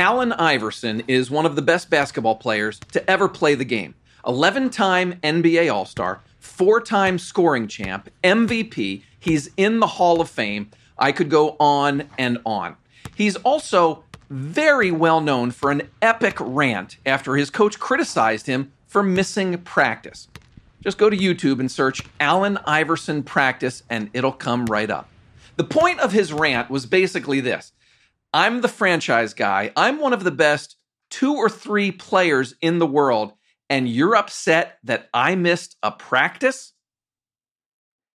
Allen Iverson is one of the best basketball players to ever play the game. 11 time NBA All Star, four time scoring champ, MVP. He's in the Hall of Fame. I could go on and on. He's also very well known for an epic rant after his coach criticized him for missing practice. Just go to YouTube and search Allen Iverson practice, and it'll come right up. The point of his rant was basically this I'm the franchise guy, I'm one of the best two or three players in the world, and you're upset that I missed a practice?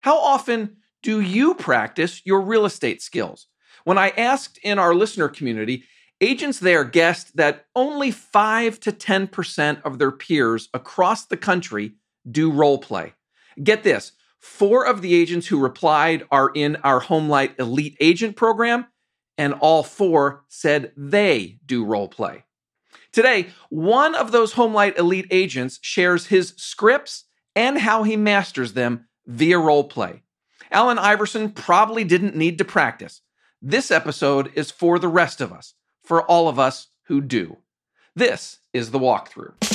How often do you practice your real estate skills? When I asked in our listener community, agents there guessed that only 5 to 10% of their peers across the country do role play. Get this four of the agents who replied are in our Homelight Elite Agent program, and all four said they do role play. Today, one of those Homelight Elite agents shares his scripts and how he masters them via role play. Allen Iverson probably didn't need to practice. This episode is for the rest of us, for all of us who do. This is the walkthrough.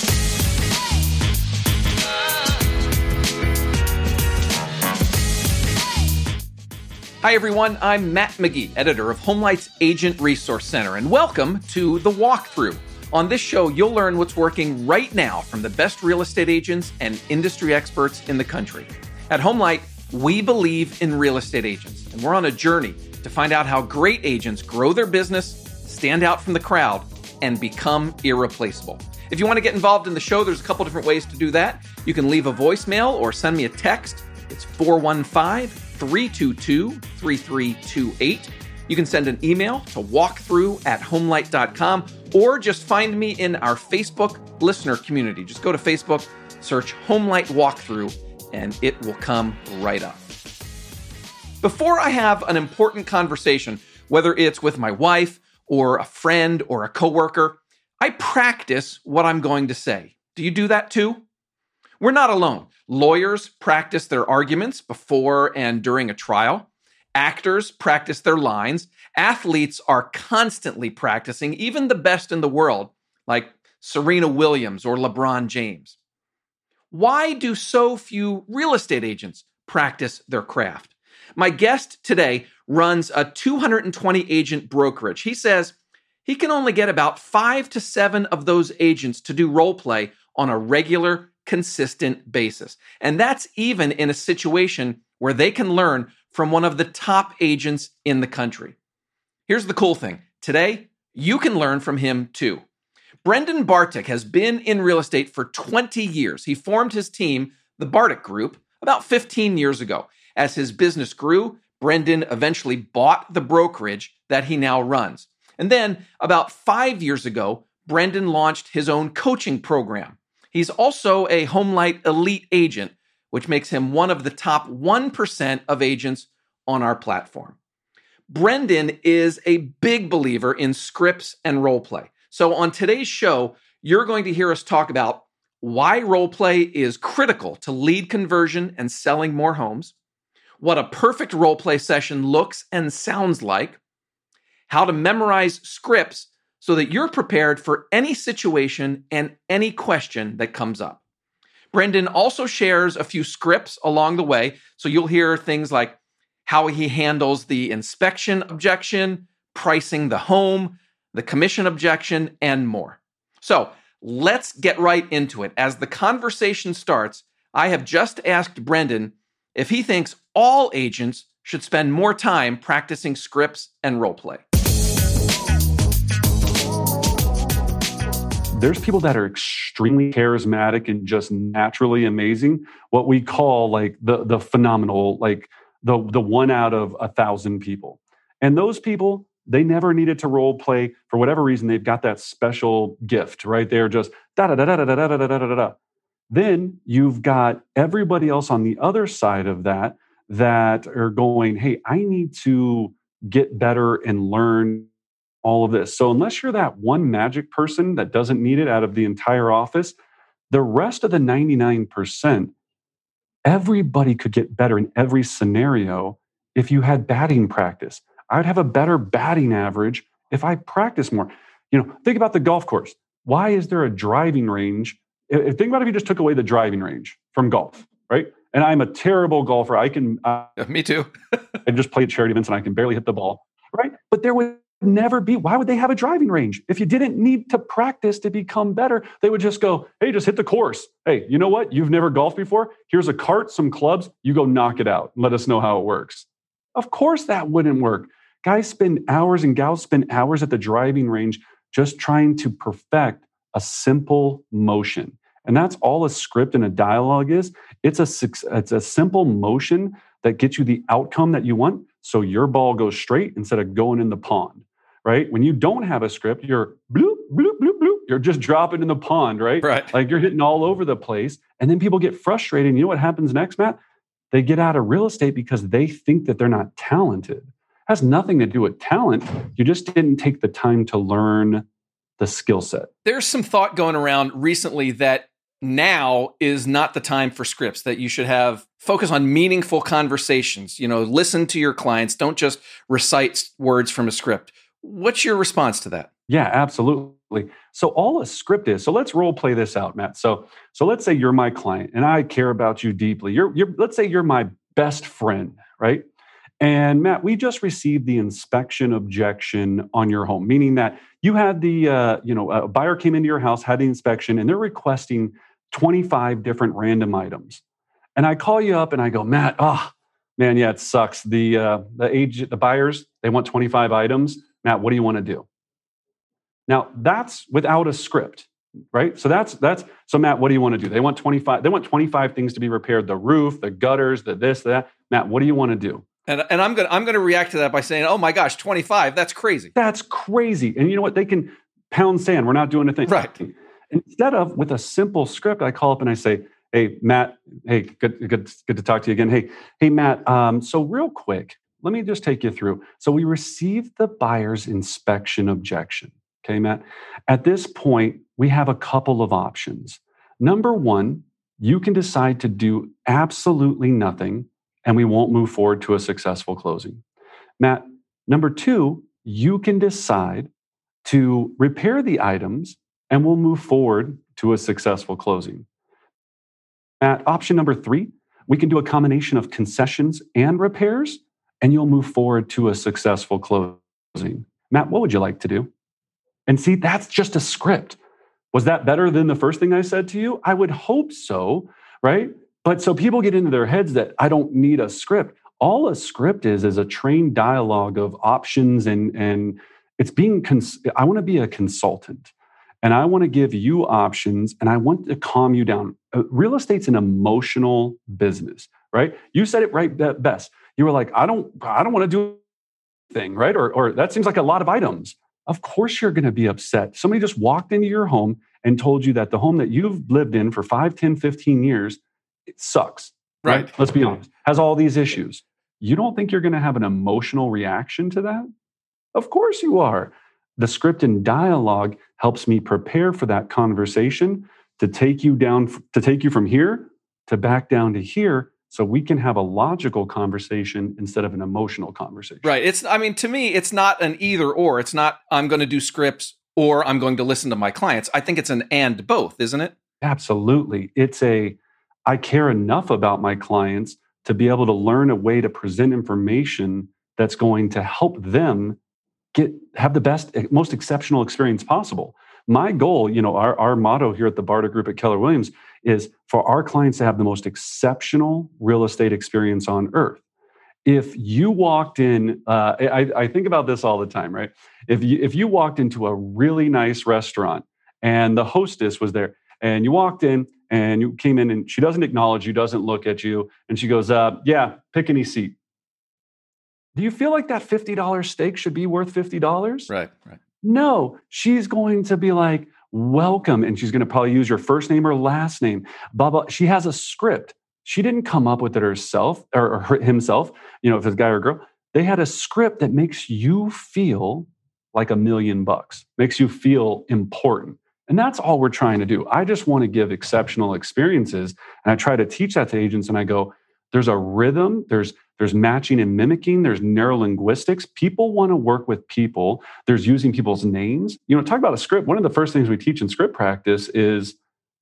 Hi, everyone. I'm Matt McGee, editor of Homelight's Agent Resource Center, and welcome to The Walkthrough. On this show, you'll learn what's working right now from the best real estate agents and industry experts in the country. At Homelight, we believe in real estate agents, and we're on a journey to find out how great agents grow their business, stand out from the crowd, and become irreplaceable. If you want to get involved in the show, there's a couple different ways to do that. You can leave a voicemail or send me a text. It's 415 322 3328. You can send an email to walkthrough at homelight.com or just find me in our Facebook listener community. Just go to Facebook, search Homelight Walkthrough, and it will come right up. Before I have an important conversation, whether it's with my wife or a friend or a coworker, I practice what I'm going to say. Do you do that too? We're not alone. Lawyers practice their arguments before and during a trial. Actors practice their lines. Athletes are constantly practicing, even the best in the world, like Serena Williams or LeBron James. Why do so few real estate agents practice their craft? My guest today runs a 220 agent brokerage. He says he can only get about five to seven of those agents to do role play on a regular consistent basis. And that's even in a situation where they can learn from one of the top agents in the country. Here's the cool thing today, you can learn from him too. Brendan Bartic has been in real estate for 20 years. He formed his team, the Bartic Group, about 15 years ago. As his business grew, Brendan eventually bought the brokerage that he now runs. And then, about five years ago, Brendan launched his own coaching program. He's also a Homelight Elite agent, which makes him one of the top 1% of agents on our platform. Brendan is a big believer in scripts and role play. So on today's show, you're going to hear us talk about why role play is critical to lead conversion and selling more homes, what a perfect role play session looks and sounds like, how to memorize scripts so that you're prepared for any situation and any question that comes up. Brendan also shares a few scripts along the way, so you'll hear things like how he handles the inspection objection, pricing the home, the commission objection, and more. So let's get right into it. As the conversation starts, I have just asked Brendan if he thinks all agents should spend more time practicing scripts and role play. There's people that are extremely charismatic and just naturally amazing what we call like the the phenomenal like the the one out of a thousand people and those people they never needed to role play for whatever reason they've got that special gift right they're just da da da da da da da da da da da then you've got everybody else on the other side of that that are going hey i need to get better and learn all of this. So, unless you're that one magic person that doesn't need it out of the entire office, the rest of the 99%, everybody could get better in every scenario if you had batting practice. I'd have a better batting average if I practice more. You know, think about the golf course. Why is there a driving range? Think about if you just took away the driving range from golf, right? And I'm a terrible golfer. I can. Uh, Me too. I just play at charity events and I can barely hit the ball, right? But there would never be. Why would they have a driving range? If you didn't need to practice to become better, they would just go, hey, just hit the course. Hey, you know what? You've never golfed before. Here's a cart, some clubs. You go knock it out. Let us know how it works. Of course, that wouldn't work. Guys spend hours and gals spend hours at the driving range just trying to perfect a simple motion. And that's all a script and a dialogue is. It's a, it's a simple motion that gets you the outcome that you want. So your ball goes straight instead of going in the pond, right? When you don't have a script, you're bloop, bloop, bloop, bloop. You're just dropping in the pond, right? Right. Like you're hitting all over the place. And then people get frustrated. And you know what happens next, Matt? They get out of real estate because they think that they're not talented. It has nothing to do with talent. You just didn't take the time to learn the skill set. There's some thought going around recently that now is not the time for scripts that you should have focus on meaningful conversations you know listen to your clients don't just recite words from a script what's your response to that yeah absolutely so all a script is so let's role play this out matt so so let's say you're my client and i care about you deeply you're, you're let's say you're my best friend right and Matt, we just received the inspection objection on your home, meaning that you had the, uh, you know, a buyer came into your house, had the inspection, and they're requesting 25 different random items. And I call you up and I go, Matt, oh, man, yeah, it sucks. The, uh, the age, the buyers, they want 25 items. Matt, what do you want to do? Now that's without a script, right? So that's, that's, so Matt, what do you want to do? They want 25, they want 25 things to be repaired. The roof, the gutters, the this, the that. Matt, what do you want to do? And, and I'm gonna I'm gonna react to that by saying, "Oh my gosh, 25! That's crazy. That's crazy." And you know what? They can pound sand. We're not doing a thing. Right. Instead of with a simple script, I call up and I say, "Hey, Matt. Hey, good, good, good to talk to you again. Hey, hey, Matt. Um, so real quick, let me just take you through. So we received the buyer's inspection objection. Okay, Matt. At this point, we have a couple of options. Number one, you can decide to do absolutely nothing, and we won't move forward to a successful closing. Matt. Number two, you can decide to repair the items and we'll move forward to a successful closing. At option number three, we can do a combination of concessions and repairs, and you'll move forward to a successful closing. Matt, what would you like to do? And see, that's just a script. Was that better than the first thing I said to you? I would hope so, right? But so people get into their heads that I don't need a script. All a script is is a trained dialogue of options and and it's being cons- I want to be a consultant and I want to give you options and I want to calm you down. Uh, real estate's an emotional business, right? You said it right best. You were like, I don't, I don't want to do thing, right? Or, or that seems like a lot of items. Of course, you're going to be upset. Somebody just walked into your home and told you that the home that you've lived in for 5, 10, 15 years, it sucks. Right. right? Let's be honest. Has all these issues. You don't think you're going to have an emotional reaction to that? Of course you are the script and dialogue helps me prepare for that conversation to take you down to take you from here to back down to here so we can have a logical conversation instead of an emotional conversation. Right. It's i mean to me it's not an either or. It's not i'm going to do scripts or i'm going to listen to my clients. I think it's an and both isn't it? Absolutely. It's a i care enough about my clients to be able to learn a way to present information that's going to help them get have the best eh, most exceptional experience possible my goal you know our, our motto here at the Bartic group at keller williams is for our clients to have the most exceptional real estate experience on earth if you walked in uh, I, I think about this all the time right if you if you walked into a really nice restaurant and the hostess was there and you walked in and you came in and she doesn't acknowledge you doesn't look at you and she goes uh, yeah pick any seat do you feel like that $50 steak should be worth $50? Right, right. No, she's going to be like, welcome. And she's going to probably use your first name or last name. Blah, blah. She has a script. She didn't come up with it herself or, or himself, you know, if it's a guy or a girl. They had a script that makes you feel like a million bucks, makes you feel important. And that's all we're trying to do. I just want to give exceptional experiences. And I try to teach that to agents and I go, there's a rhythm, there's there's matching and mimicking, there's neurolinguistics. People want to work with people. There's using people's names. You know, talk about a script. One of the first things we teach in script practice is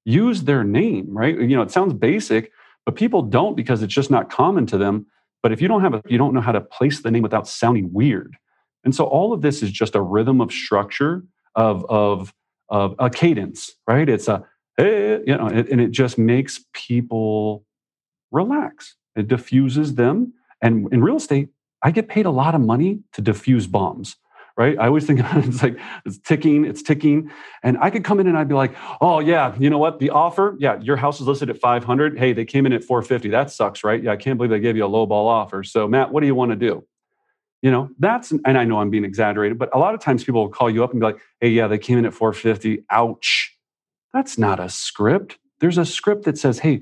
use their name, right? You know, it sounds basic, but people don't because it's just not common to them. But if you don't have a, you don't know how to place the name without sounding weird. And so all of this is just a rhythm of structure of of of a cadence, right? It's a hey, you know, and it just makes people relax. It diffuses them. And in real estate, I get paid a lot of money to diffuse bombs right? I always think it's like it's ticking, it's ticking. And I could come in and I'd be like, oh yeah, you know what? The offer, yeah, your house is listed at 500. Hey, they came in at 450. That sucks, right? Yeah, I can't believe they gave you a low ball offer. So Matt, what do you want to do? You know, that's and I know I'm being exaggerated, but a lot of times people will call you up and be like, hey, yeah, they came in at 450. Ouch. That's not a script. There's a script that says, hey,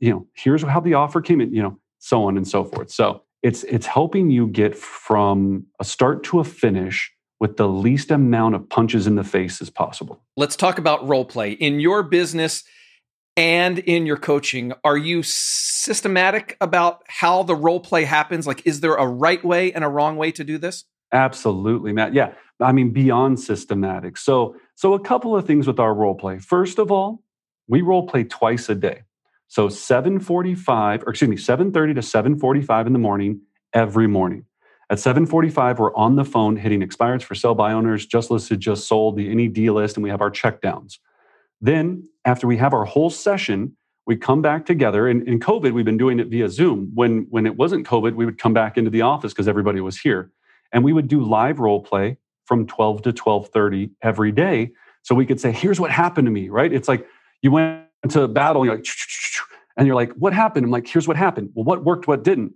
you know, here's how the offer came in, you know, so on and so forth. So it's it's helping you get from a start to a finish with the least amount of punches in the face as possible. Let's talk about role play. In your business and in your coaching, are you systematic about how the role play happens? Like is there a right way and a wrong way to do this? Absolutely, Matt. Yeah. I mean beyond systematic. So so a couple of things with our role play. First of all, we role play twice a day. So 7:45 or excuse me, 7:30 to 7:45 in the morning every morning. At 7:45 we're on the phone hitting expireds for sell by owners, just listed, just sold, the any D list and we have our checkdowns. Then after we have our whole session, we come back together. And in COVID, we've been doing it via Zoom. When when it wasn't COVID, we would come back into the office because everybody was here, and we would do live role play from 12 to 12:30 every day. So we could say, "Here's what happened to me." Right? It's like you went into battle, and you're like, and you're like, what happened? I'm like, here's what happened. Well, what worked, what didn't?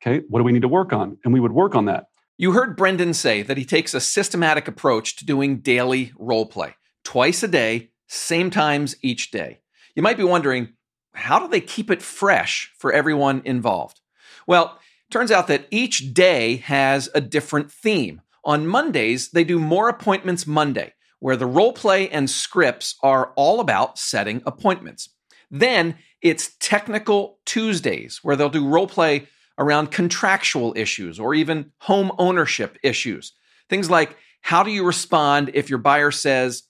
Okay, what do we need to work on? And we would work on that. You heard Brendan say that he takes a systematic approach to doing daily role play, twice a day, same times each day. You might be wondering, how do they keep it fresh for everyone involved? Well, turns out that each day has a different theme. On Mondays, they do more appointments Monday where the role play and scripts are all about setting appointments. Then it's Technical Tuesdays, where they'll do role play around contractual issues or even home ownership issues. Things like how do you respond if your buyer says,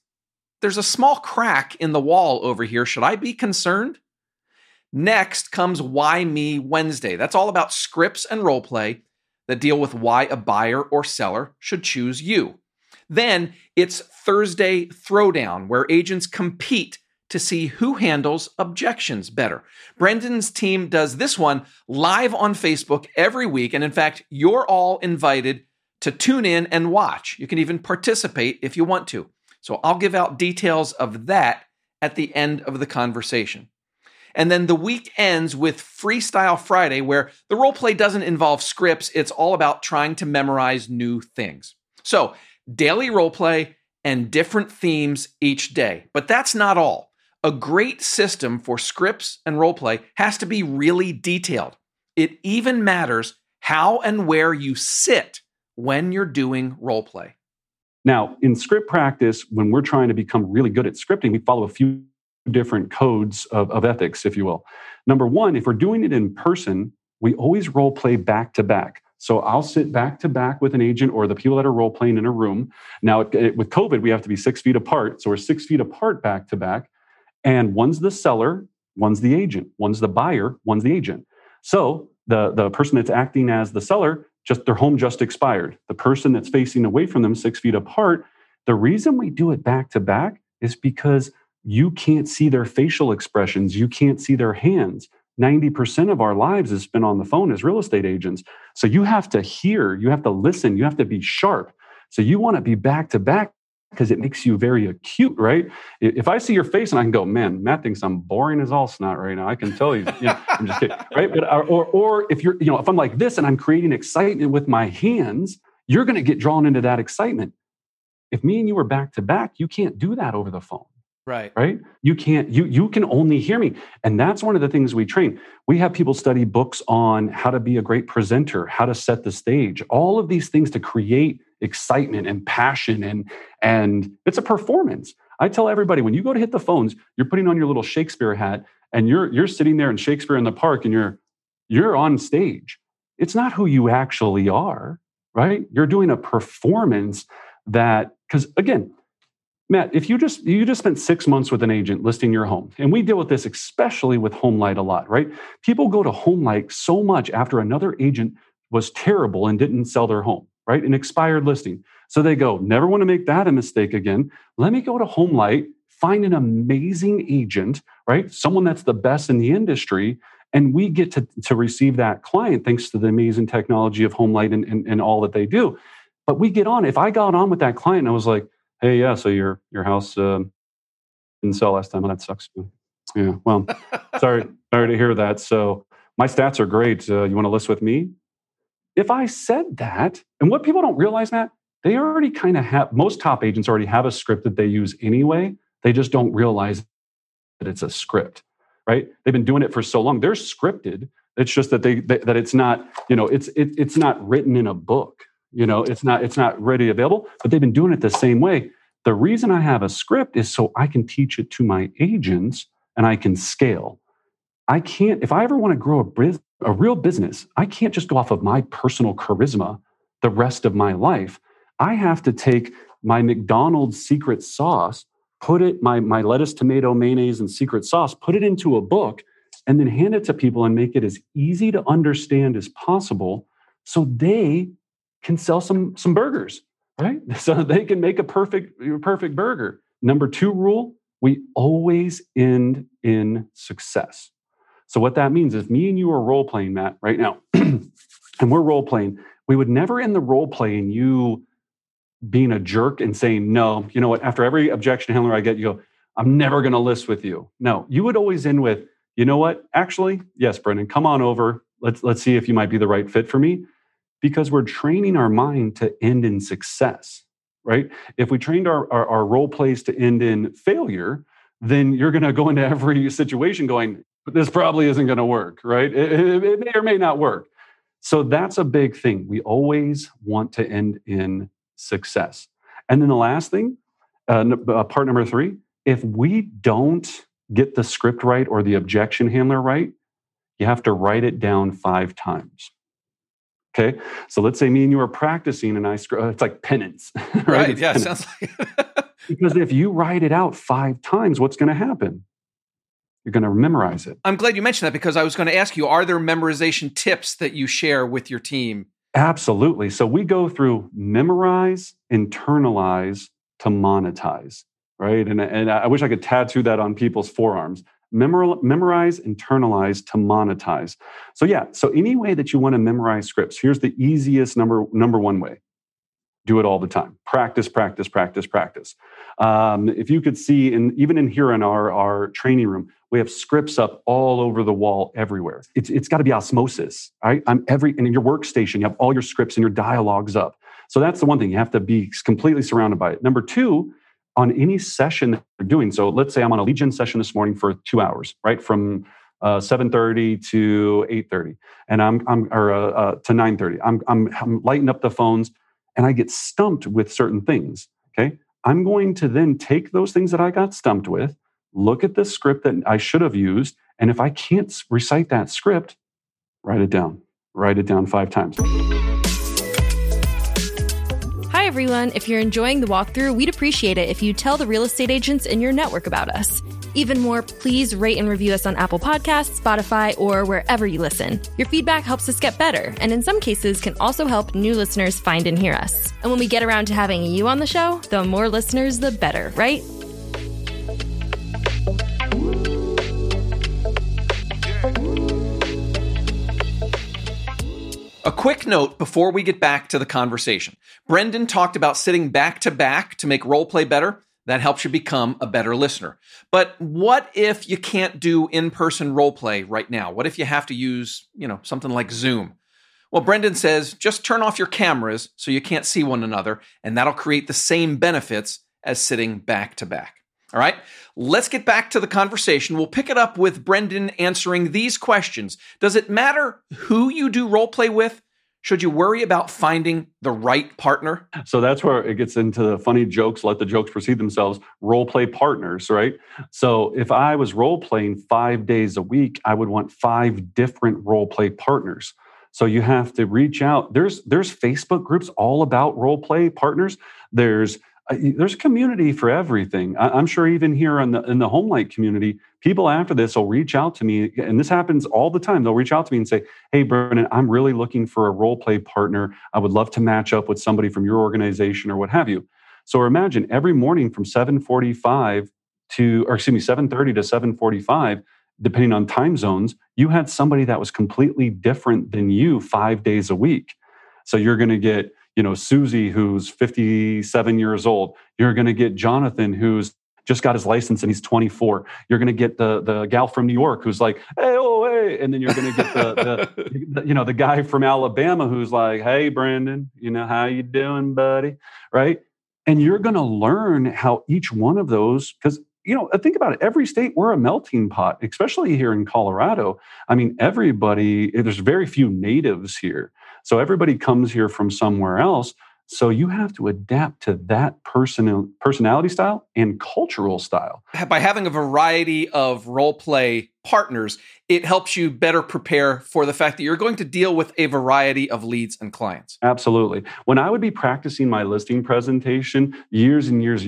There's a small crack in the wall over here. Should I be concerned? Next comes Why Me Wednesday. That's all about scripts and role play that deal with why a buyer or seller should choose you. Then it's Thursday Throwdown, where agents compete to see who handles objections better. Brendan's team does this one live on Facebook every week. And in fact, you're all invited to tune in and watch. You can even participate if you want to. So I'll give out details of that at the end of the conversation. And then the week ends with Freestyle Friday, where the role play doesn't involve scripts. It's all about trying to memorize new things. So daily role play, and different themes each day. But that's not all. A great system for scripts and role play has to be really detailed. It even matters how and where you sit when you're doing role play. Now, in script practice, when we're trying to become really good at scripting, we follow a few different codes of, of ethics, if you will. Number one, if we're doing it in person, we always role play back to back. So I'll sit back to back with an agent or the people that are role playing in a room. Now, it, it, with COVID, we have to be six feet apart. So we're six feet apart back to back. And one's the seller, one's the agent, one's the buyer, one's the agent. So the, the person that's acting as the seller, just their home just expired. The person that's facing away from them, six feet apart, the reason we do it back to back is because you can't see their facial expressions, you can't see their hands. 90% of our lives is spent on the phone as real estate agents. So you have to hear, you have to listen, you have to be sharp. So you want to be back to back because it makes you very acute, right? If I see your face and I can go, man, Matt thinks I'm boring as all snot right now. I can tell you, you know, I'm just kidding, right? But uh, or or if you're, you know, if I'm like this and I'm creating excitement with my hands, you're going to get drawn into that excitement. If me and you were back to back, you can't do that over the phone. Right. Right. You can't, you, you can only hear me. And that's one of the things we train. We have people study books on how to be a great presenter, how to set the stage, all of these things to create excitement and passion. And, and it's a performance. I tell everybody when you go to hit the phones, you're putting on your little Shakespeare hat and you're, you're sitting there in Shakespeare in the park and you're, you're on stage. It's not who you actually are, right? You're doing a performance that, because again, Matt, if you just you just spent six months with an agent listing your home, and we deal with this especially with HomeLight a lot, right? People go to HomeLight so much after another agent was terrible and didn't sell their home, right? An expired listing. So they go, never want to make that a mistake again. Let me go to HomeLight, find an amazing agent, right? Someone that's the best in the industry. And we get to, to receive that client thanks to the amazing technology of HomeLight and, and, and all that they do. But we get on. If I got on with that client I was like, hey, yeah, so your your house uh, didn't sell last time. Well, that sucks. Yeah, well, sorry, sorry to hear that. So my stats are great. Uh, you want to list with me? If I said that, and what people don't realize, Matt, they already kind of have. Most top agents already have a script that they use anyway. They just don't realize that it's a script, right? They've been doing it for so long. They're scripted. It's just that they, they that it's not. You know, it's it, it's not written in a book you know it's not it's not ready available but they've been doing it the same way. The reason i have a script is so i can teach it to my agents and i can scale. I can't if i ever want to grow a, a real business i can't just go off of my personal charisma the rest of my life. I have to take my mcdonald's secret sauce put it my, my lettuce tomato mayonnaise and secret sauce put it into a book and then hand it to people and make it as easy to understand as possible so they can sell some some burgers, right? So they can make a perfect perfect burger. Number 2 rule, we always end in success. So what that means is me and you are role playing Matt right now. and we're role playing. We would never end the role playing you being a jerk and saying, no, you know what, after every objection handler I get, you go, I'm never going to list with you. No, you would always end with, you know what, actually, yes, Brendan, come on over. Let's, let's see if you might be the right fit for me because we're training our mind to end in success, right? If we trained our, our, our role plays to end in failure, then you're going to go into every situation going, this probably isn't going to work, right? It, it, it, may or may not work. So that's a big thing. We always want to end in success. And then the last thing, uh, uh part number three, if we don't get the script right or the objection handler right, you have to write it down five times. Okay. So let's say me and you are practicing and I screw, uh, it's like penance. Right. right yeah. Penance. Sounds like because if you write it out five times, what's going to happen? You're going to memorize it. I'm glad you mentioned that because I was going to ask you are there memorization tips that you share with your team? Absolutely. So we go through memorize, internalize to monetize, right? And, and I wish I could tattoo that on people's forearms memorize, internalize to monetize. So yeah, so any way that you want to memorize scripts, here's the easiest number number one way. Do it all the time. Practice, practice, practice, practice. Um, if you could see, in, even in here in our, our training room, we have scripts up all over the wall everywhere. It's, it's got to be osmosis, right? I'm every, and in your workstation, you have all your scripts and your dialogues up. So that's the one thing. You have to be completely surrounded by it. Number two, on any session that you're doing. So let's say I'm on a lead gen session this morning for two hours, right? From uh, 7.30 to 8.30 and i'm, I'm or uh, uh, to 9.30 I'm, I'm, I'm lighting up the phones and i get stumped with certain things okay? I'm going to then take those things that i got stumped with look at the script that i should have used and if i can't recite that script write it down. Write it down five times everyone. If you're enjoying the walkthrough, we'd appreciate it if you tell the real estate agents in your network about us. Even more, please rate and review us on Apple Podcasts, Spotify, or wherever you listen. Your feedback helps us get better, and in some cases can also help new listeners find and hear us. And when we get around to having you on the show, the more listeners, the better, right? Quick note before we get back to the conversation. Brendan talked about sitting back to back to make role play better. That helps you become a better listener. But what if you can't do in-person role play right now? What if you have to use, you know, something like Zoom? Well, Brendan says just turn off your cameras so you can't see one another, and that'll create the same benefits as sitting back to back. All right, let's get back to the conversation. We'll pick it up with Brendan answering these questions. Does it matter who you do role play with? Should you worry about finding the right partner? So that's where it gets into the funny jokes, let the jokes precede themselves, role play partners, right? So if I was role playing five days a week, I would want five different role play partners. So you have to reach out. There's there's Facebook groups all about role play partners. There's uh, there's community for everything. I, am sure even here in the in the Homelight community, people after this will reach out to me, and this happens all the time. They'll reach out to me and say, "Hey, Brennan, I'm really looking for a role play partner. I would love to match up with somebody from your organization or what have you." So imagine every morning from 7:45 to, or excuse me, 7:30 to 7:45, depending on time zones, you had somebody that was completely different than you five days a week. So you're going to get you know Susie who's 57 years old. You're going to get Jonathan who's just got his license and he's 24. You're going to get the the gal from New York who's like, hey, oh, hey, and then you're going to get the, the, the, you know the guy from Alabama who's like, hey, Brandon, you know how you doing, buddy, right? And you're going to learn how each one of those because you know think about it every state we're a melting pot especially here in colorado i mean everybody there's very few natives here so everybody comes here from somewhere else. So you have to adapt to that person personality style and cultural style. By having a variety of role play partners, it helps you better prepare for the fact that you're going to deal with a variety of leads and clients. Absolutely. When I would be practicing my listing presentation years and years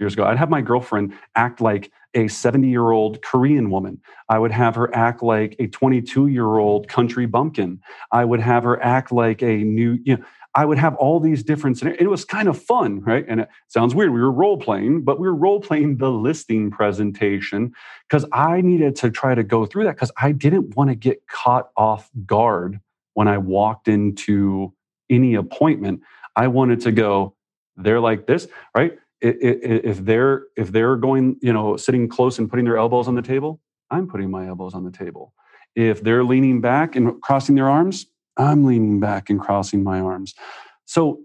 years ago, I'd have my girlfriend act like a 70 year old Korean woman. I would have her act like a 22 year old country bumpkin. I would have her act like a new, you know, I would have all these different scenarios. It was kind of fun, right? And it sounds weird. We were role playing, but we were role playing the listing presentation because I needed to try to go through that because I didn't want to get caught off guard when I walked into any appointment. I wanted to go, they're like this, right? If they're if they're going you know sitting close and putting their elbows on the table i'm putting my elbows on the table. If they're leaning back and crossing their arms i'm leaning back and crossing my arms. So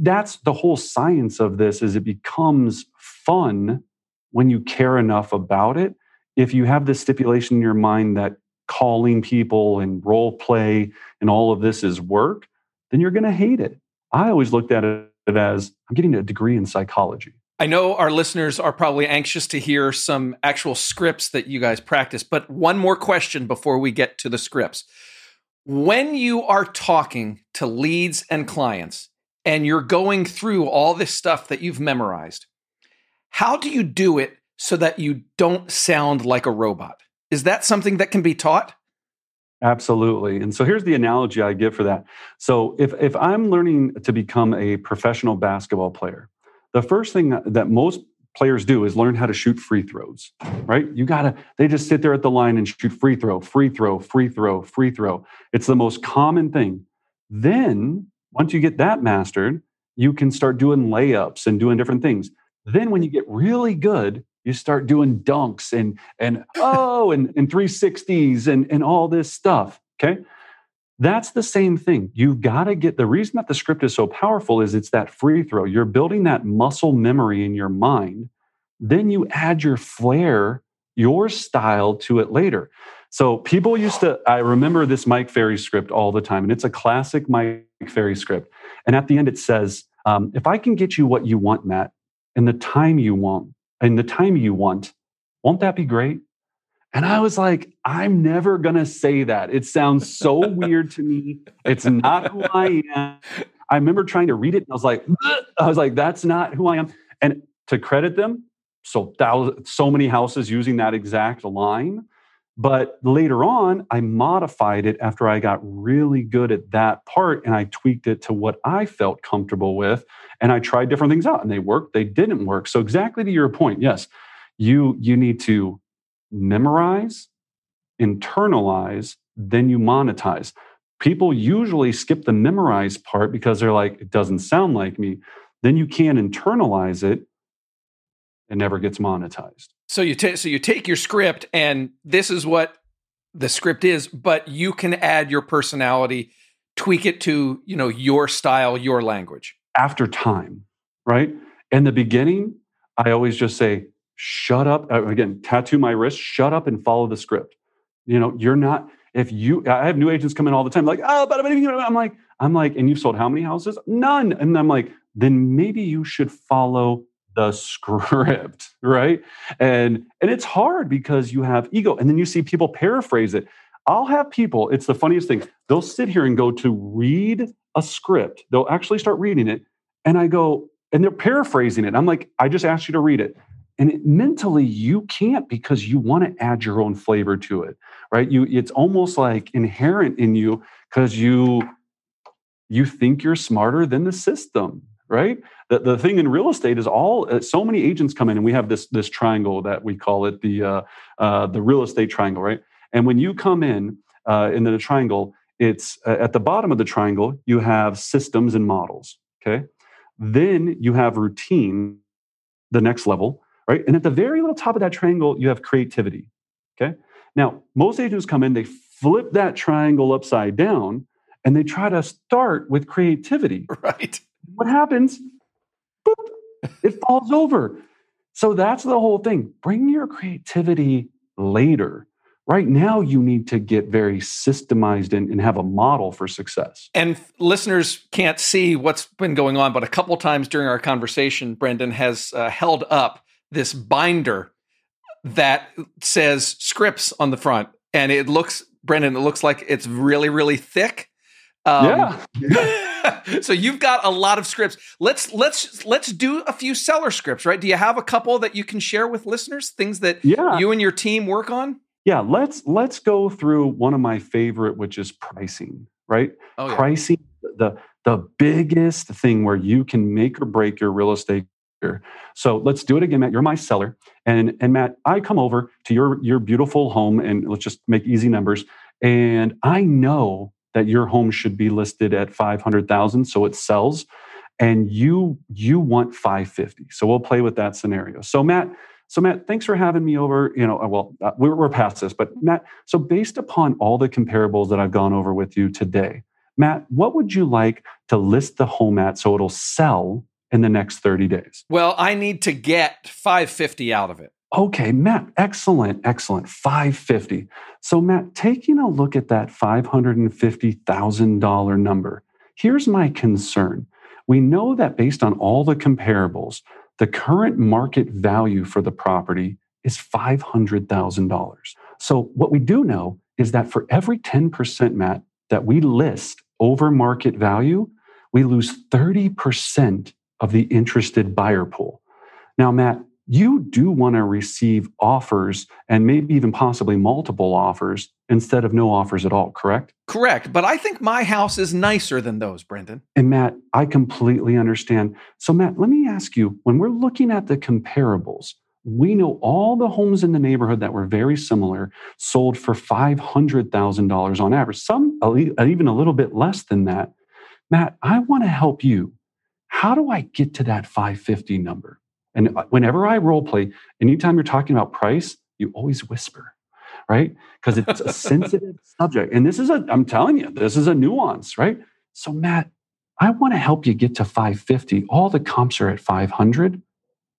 that's the whole science of this is it becomes fun when you care enough about it. If you have this stipulation in your mind that calling people and role play and all of this is work then you're going to hate it. I always looked at it it as I'm getting a degree in psychology. I know our listeners are probably anxious to hear some actual scripts that you guys practice, but one more question before we get to the scripts. When you are talking to leads and clients and you're going through all this stuff that you've memorized, how do you do it so that you don't sound like a robot? Is that something that can be taught? Absolutely. And so here's the analogy I give for that. So if, if I'm learning to become a professional basketball player, the first thing that most players do is learn how to shoot free throws, right? You gotta, they just sit there at the line and shoot free throw, free throw, free throw, free throw. It's the most common thing. Then once you get that mastered, you can start doing layups and doing different things. Then when you get really good, you start doing dunks and and oh and, and 360s and, and all this stuff. Okay. That's the same thing. You've got to get the reason that the script is so powerful is it's that free throw. You're building that muscle memory in your mind. Then you add your flair, your style to it later. So people used to, I remember this Mike Ferry script all the time, and it's a classic Mike Ferry script. And at the end, it says, um, if I can get you what you want, Matt, in the time you want, in the time you want. Won't that be great? And I was like, I'm never going to say that. It sounds so weird to me. It's not who I am. I remember trying to read it and I was like, I was like, that's not who I am. And to credit them, so thousands, so many houses using that exact line. But later on, I modified it after I got really good at that part and I tweaked it to what I felt comfortable with and I tried different things out and they worked, they didn't work. So exactly to your point, yes, you you need to memorize, internalize, then you monetize. People usually skip the memorize part because they're like, it doesn't sound like me. Then you can't internalize it. It never gets monetized. So you take so you take your script and this is what the script is, but you can add your personality, tweak it to, you know, your style, your language after time, right? In the beginning, I always just say, shut up. Uh, again, tattoo my wrist, shut up and follow the script. You know, you're not, if you, I have new agents come in all the time, like, oh, but I'm like, I'm like, and you've sold how many houses? None. And I'm like, then maybe you should follow the script, right? And and it's hard because you have ego, and then you see people paraphrase it. I'll have people, it's the funniest thing. They'll sit here and go to read a script. They'll actually start reading it. And I go, and they're paraphrasing it. I'm like, I just asked you to read it. And it, mentally, you can't because you want to add your own flavor to it, right? You, it's almost like inherent in you because you you think you're smarter than the system, right? The, the thing in real estate is all uh, so many agents come in, and we have this this triangle that we call it the uh, uh, the real estate triangle, right? And when you come in uh, in the triangle, it's uh, at the bottom of the triangle you have systems and models. Okay, then you have routine, the next level, right? And at the very little top of that triangle, you have creativity. Okay, now most agents come in, they flip that triangle upside down, and they try to start with creativity. Right. What happens? Boop, it falls over. So that's the whole thing. Bring your creativity later right now you need to get very systemized and, and, have a model for success and listeners can't see what's been going on but a couple times during our conversation brendan has uh, held up this binder that says scripts on the front and it looks brendan it looks like it's really really thick um, yeah. so you've got a lot of scripts let's let's let's do a few seller scripts right do you have a couple that you can share with listeners things that yeah. you and your team work on yeah, let's let's go through one of my favorite, which is pricing. Right, oh, yeah. pricing the the biggest thing where you can make or break your real estate. So let's do it again, Matt. You're my seller, and and Matt, I come over to your your beautiful home, and let's just make easy numbers. And I know that your home should be listed at five hundred thousand, so it sells, and you you want five fifty. So we'll play with that scenario. So Matt, so, Matt, thanks for having me over. You know, well, uh, we're, we're past this, but Matt, so based upon all the comparables that I've gone over with you today, Matt, what would you like to list the home at so it'll sell in the next 30 days? Well, I need to get 550 out of it. Okay, Matt, excellent, excellent. 550. So, Matt, taking a look at that $550,000 number, here's my concern. We know that based on all the comparables, the current market value for the property is $500,000. So, what we do know is that for every 10%, Matt, that we list over market value, we lose 30% of the interested buyer pool. Now, Matt, you do want to receive offers and maybe even possibly multiple offers instead of no offers at all, correct? Correct. But I think my house is nicer than those, Brendan. And Matt, I completely understand. So, Matt, let me ask you when we're looking at the comparables, we know all the homes in the neighborhood that were very similar sold for $500,000 on average, some even a little bit less than that. Matt, I want to help you. How do I get to that 550 number? And uh, whenever I role play, anytime you're talking about price, you always whisper, right? Because it's a sensitive subject. And this is a, I'm telling you, this is a nuance, right? So, Matt, I want to help you get to 550. All the comps are at 500.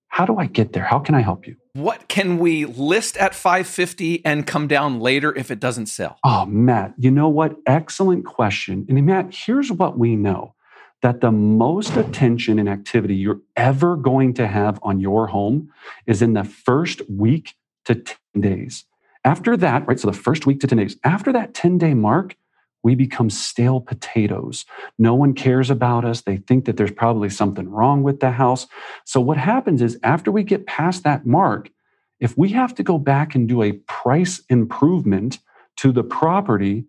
How do I get there? How can I help you? What can we list at 550 and come down later if it doesn't sell? Oh, Matt, you know what? Excellent question. And Matt, here's what we know that the most attention and activity you're ever going to have on your home is in the first week to 10 days. After that, right, so the first week to 10 days, after that 10 day mark, we become stale potatoes. No one cares about us. They think that there's probably something wrong with the house. So, what happens is after we get past that mark, if we have to go back and do a price improvement to the property,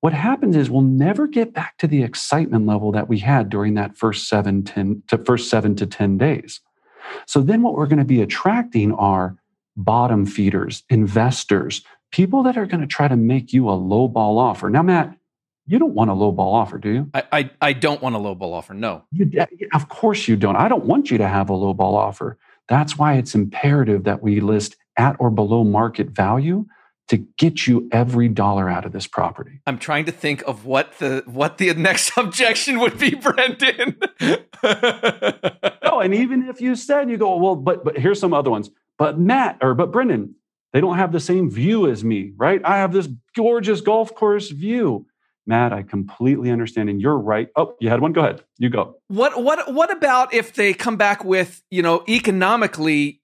what happens is we'll never get back to the excitement level that we had during that first seven, 10 to first seven to 10 days. So then what we're going to be attracting are bottom feeders, investors, people that are going to try to make you a low ball offer. Now, Matt, you don't want a low ball offer, do you? I, I, I don't want a low ball offer. No. You, of course you don't. I don't want you to have a low ball offer. That's why it's imperative that we list at or below market value to get you every dollar out of this property. I'm trying to think of what the what the next objection would be, Brendan. no, and even if you said you go, well, but but here's some other ones. But Matt or but Brendan, They don't have the same view as me, right? I have this gorgeous golf course view. Matt, I completely understand, and you're right. Oh, you had one. Go ahead. You go. What what what about if they come back with you know economically,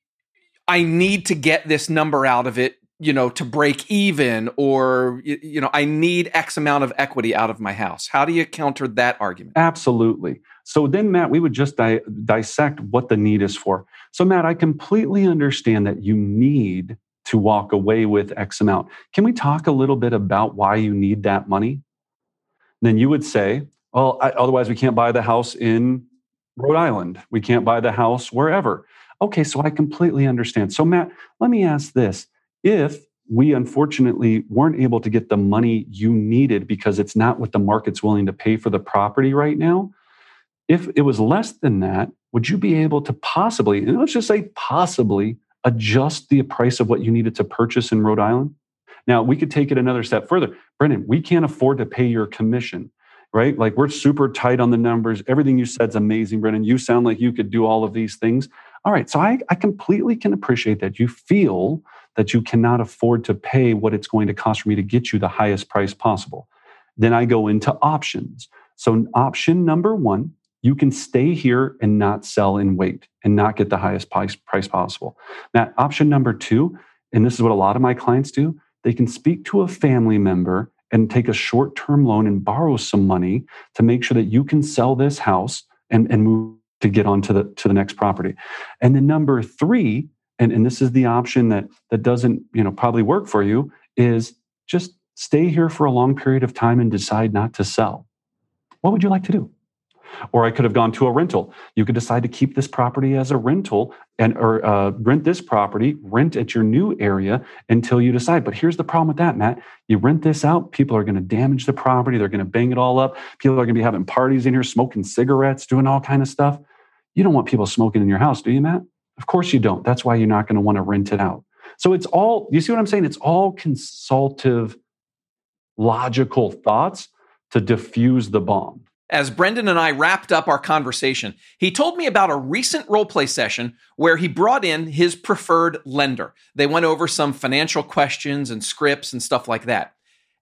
I need to get this number out of it, you know, to break even, or you know, I need X amount of equity out of my house. How do you counter that argument? Absolutely. So then, Matt, we would just di- dissect what the need is for. So, Matt, I completely understand that you need to walk away with X amount. Can we talk a little bit about why you need that money? Then you would say, well, I, otherwise we can't buy the house in Rhode Island. We can't buy the house wherever. Okay, so I completely understand. So, Matt, let me ask this. If we unfortunately weren't able to get the money you needed because it's not what the market's willing to pay for the property right now, if it was less than that, would you be able to possibly, and let's just say possibly, adjust the price of what you needed to purchase in Rhode Island? Now, we could take it another step further. Brendan, we can't afford to pay your commission, right? Like we're super tight on the numbers. Everything you said is amazing, Brendan. You sound like you could do all of these things. All right. So I, I completely can appreciate that you feel that you cannot afford to pay what it's going to cost for me to get you the highest price possible. Then I go into options. So, option number one you can stay here and not sell and wait and not get the highest price, price possible. Now, option number two, and this is what a lot of my clients do, they can speak to a family member and take a short term loan and borrow some money to make sure that you can sell this house and, and move to get on to the, to the next property. And then number three, and, and this is the option that, that doesn't you know, probably work for you, is just stay here for a long period of time and decide not to sell. What would you like to do? Or I could have gone to a rental. You could decide to keep this property as a rental and or uh, rent this property, rent at your new area until you decide. But here's the problem with that, Matt. You rent this out, people are going to damage the property. They're going to bang it all up. People are going to be having parties in here, smoking cigarettes, doing all kind of stuff. You don't want people smoking in your house, do you, Matt? Of course you don't. That's why you're not going to want to rent it out. So it's all, you see what I'm saying? It's all consultative, logical thoughts to diffuse the bomb. As Brendan and I wrapped up our conversation, he told me about a recent roleplay session where he brought in his preferred lender. They went over some financial questions and scripts and stuff like that.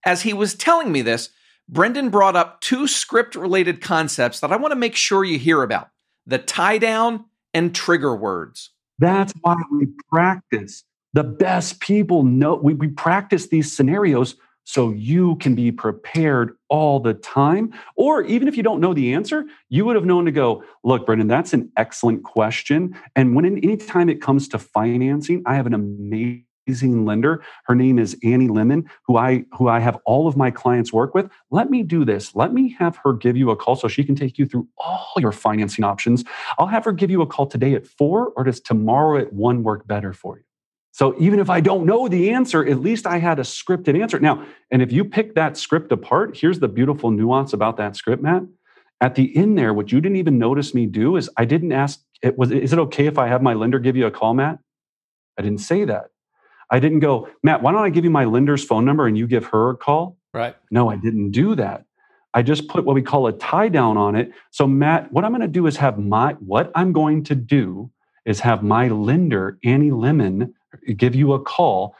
As he was telling me this, Brendan brought up two script related concepts that I want to make sure you hear about the tie down and trigger words. That's why we practice. The best people know we, we practice these scenarios so you can be prepared all the time. Or even if you don't know the answer, you would have known to go, look, Brendan, that's an excellent question. And when in anytime it comes to financing, I have an amazing lender. Her name is Annie Lemon, who I who I have all of my clients work with. Let me do this. Let me have her give you a call so she can take you through all your financing options. I'll have her give you a call today at four, or does tomorrow at one work better for you? So even if I don't know the answer, at least I had a scripted answer. Now, and if you pick that script apart, here's the beautiful nuance about that script, Matt. At the end there, what you didn't even notice me do is I didn't ask, it was, is it okay if I have my lender give you a call, Matt? I didn't say that. I didn't go, Matt, why don't I give you my lender's phone number and you give her a call? Right. No, I didn't do that. I just put what we call a tie down on it. So, Matt, what I'm going to do is have my, what I'm going to do is have my lender, Annie Lemon, give you a call.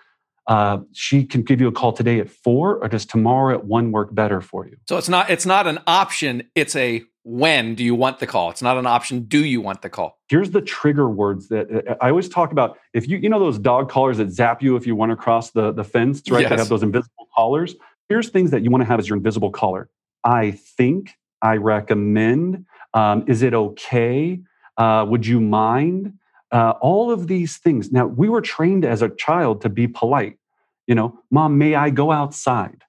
Uh, she can give you a call today at four, or does tomorrow at one work better for you? So it's not it's not an option. It's a when do you want the call? It's not an option. Do you want the call? Here's the trigger words that uh, I always talk about. If you you know those dog collars that zap you if you want to cross the the fence, right? Yes. That have those invisible collars. Here's things that you want to have as your invisible collar. I think. I recommend. Um, is it okay? Uh, would you mind? uh, all of these things. Now, we were trained as a child to be polite. You know, mom, may I go outside?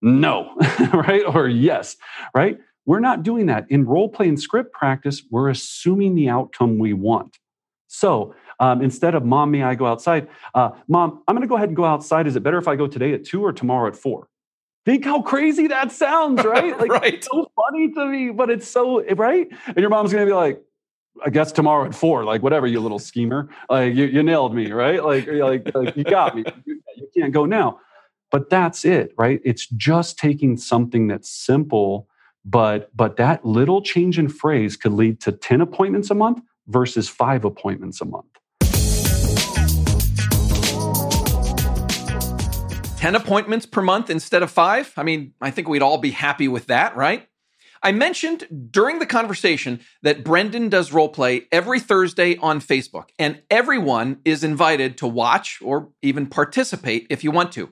No, right? Or yes, right? We're not doing that. In role play and script practice, we're assuming the outcome we want. So um, instead of mom, may I go outside? Uh, mom, I'm going to go ahead and go outside. Is it better if I go today at two or tomorrow at four? Think how crazy that sounds, right? Like right. it's so funny to me, but it's so right. And your mom's going to be like, I guess tomorrow at four, like whatever, you little schemer. Like you, you nailed me, right? Like, like, like you got me. You, you can't go now. But that's it, right? It's just taking something that's simple, but but that little change in phrase could lead to 10 appointments a month versus five appointments a month. 10 appointments per month instead of five? I mean, I think we'd all be happy with that, right? I mentioned during the conversation that Brendan does role play every Thursday on Facebook, and everyone is invited to watch or even participate if you want to.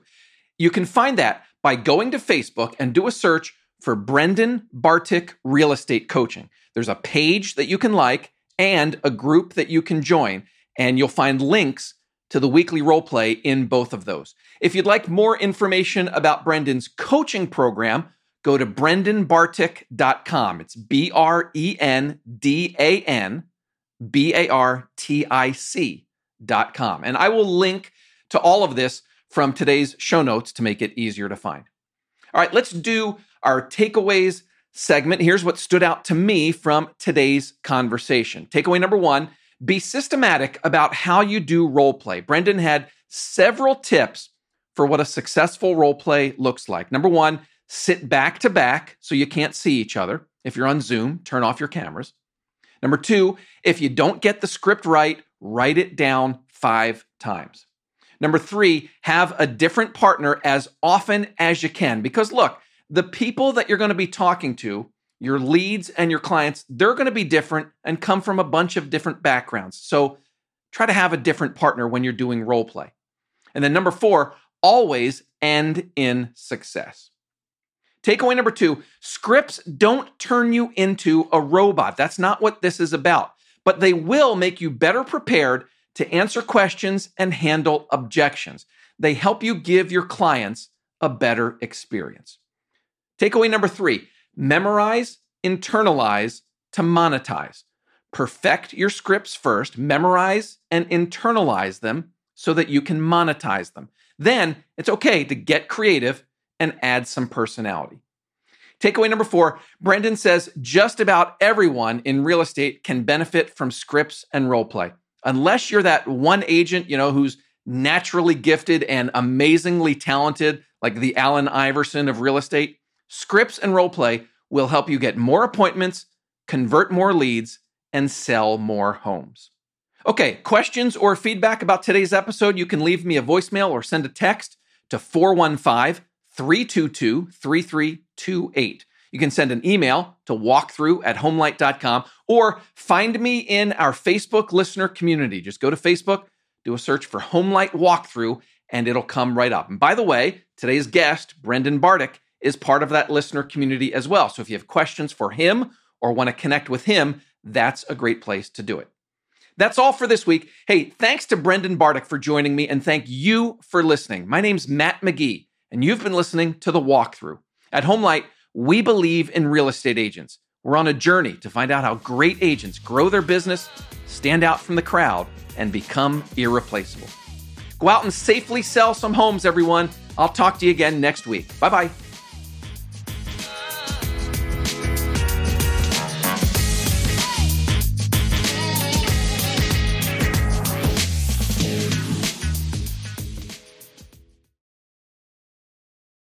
You can find that by going to Facebook and do a search for Brendan Bartic Real Estate Coaching. There's a page that you can like and a group that you can join, and you'll find links to the weekly role play in both of those. If you'd like more information about Brendan's coaching program, go to brendanbartic.com. It's B R E N D A N B A R T I C.com. And I will link to all of this from today's show notes to make it easier to find. All right, let's do our takeaways segment. Here's what stood out to me from today's conversation. Takeaway number one be systematic about how you do role play. Brendan had several tips for what a successful role play looks like. Number one, sit back to back so you can't see each other. If you're on Zoom, turn off your cameras. Number two, if you don't get the script right, write it down five times. Number three, have a different partner as often as you can. Because look, the people that you're going to be talking to, your leads and your clients, they're going to be different and come from a bunch of different backgrounds. So try to have a different partner when you're doing role play. And then number four, always end in success. Takeaway number two scripts don't turn you into a robot. That's not what this is about, but they will make you better prepared to answer questions and handle objections. They help you give your clients a better experience. Takeaway number three memorize, internalize to monetize. Perfect your scripts first, memorize and internalize them so that you can monetize them. Then it's okay to get creative and add some personality. Takeaway number four Brendan says just about everyone in real estate can benefit from scripts and role play. Unless you're that one agent, you know, who's naturally gifted and amazingly talented, like the Allen Iverson of real estate, scripts and role play will help you get more appointments, convert more leads, and sell more homes. Okay, questions or feedback about today's episode, you can leave me a voicemail or send a text to 415 322 3328. You can send an email to walkthrough at homelight.com or find me in our Facebook listener community. Just go to Facebook, do a search for Homelight Walkthrough, and it'll come right up. And by the way, today's guest, Brendan Bartic, is part of that listener community as well. So if you have questions for him or want to connect with him, that's a great place to do it. That's all for this week. Hey, thanks to Brendan Bartic for joining me, and thank you for listening. My name's Matt McGee, and you've been listening to The Walkthrough. At Homelight, we believe in real estate agents. We're on a journey to find out how great agents grow their business, stand out from the crowd, and become irreplaceable. Go out and safely sell some homes, everyone. I'll talk to you again next week. Bye bye.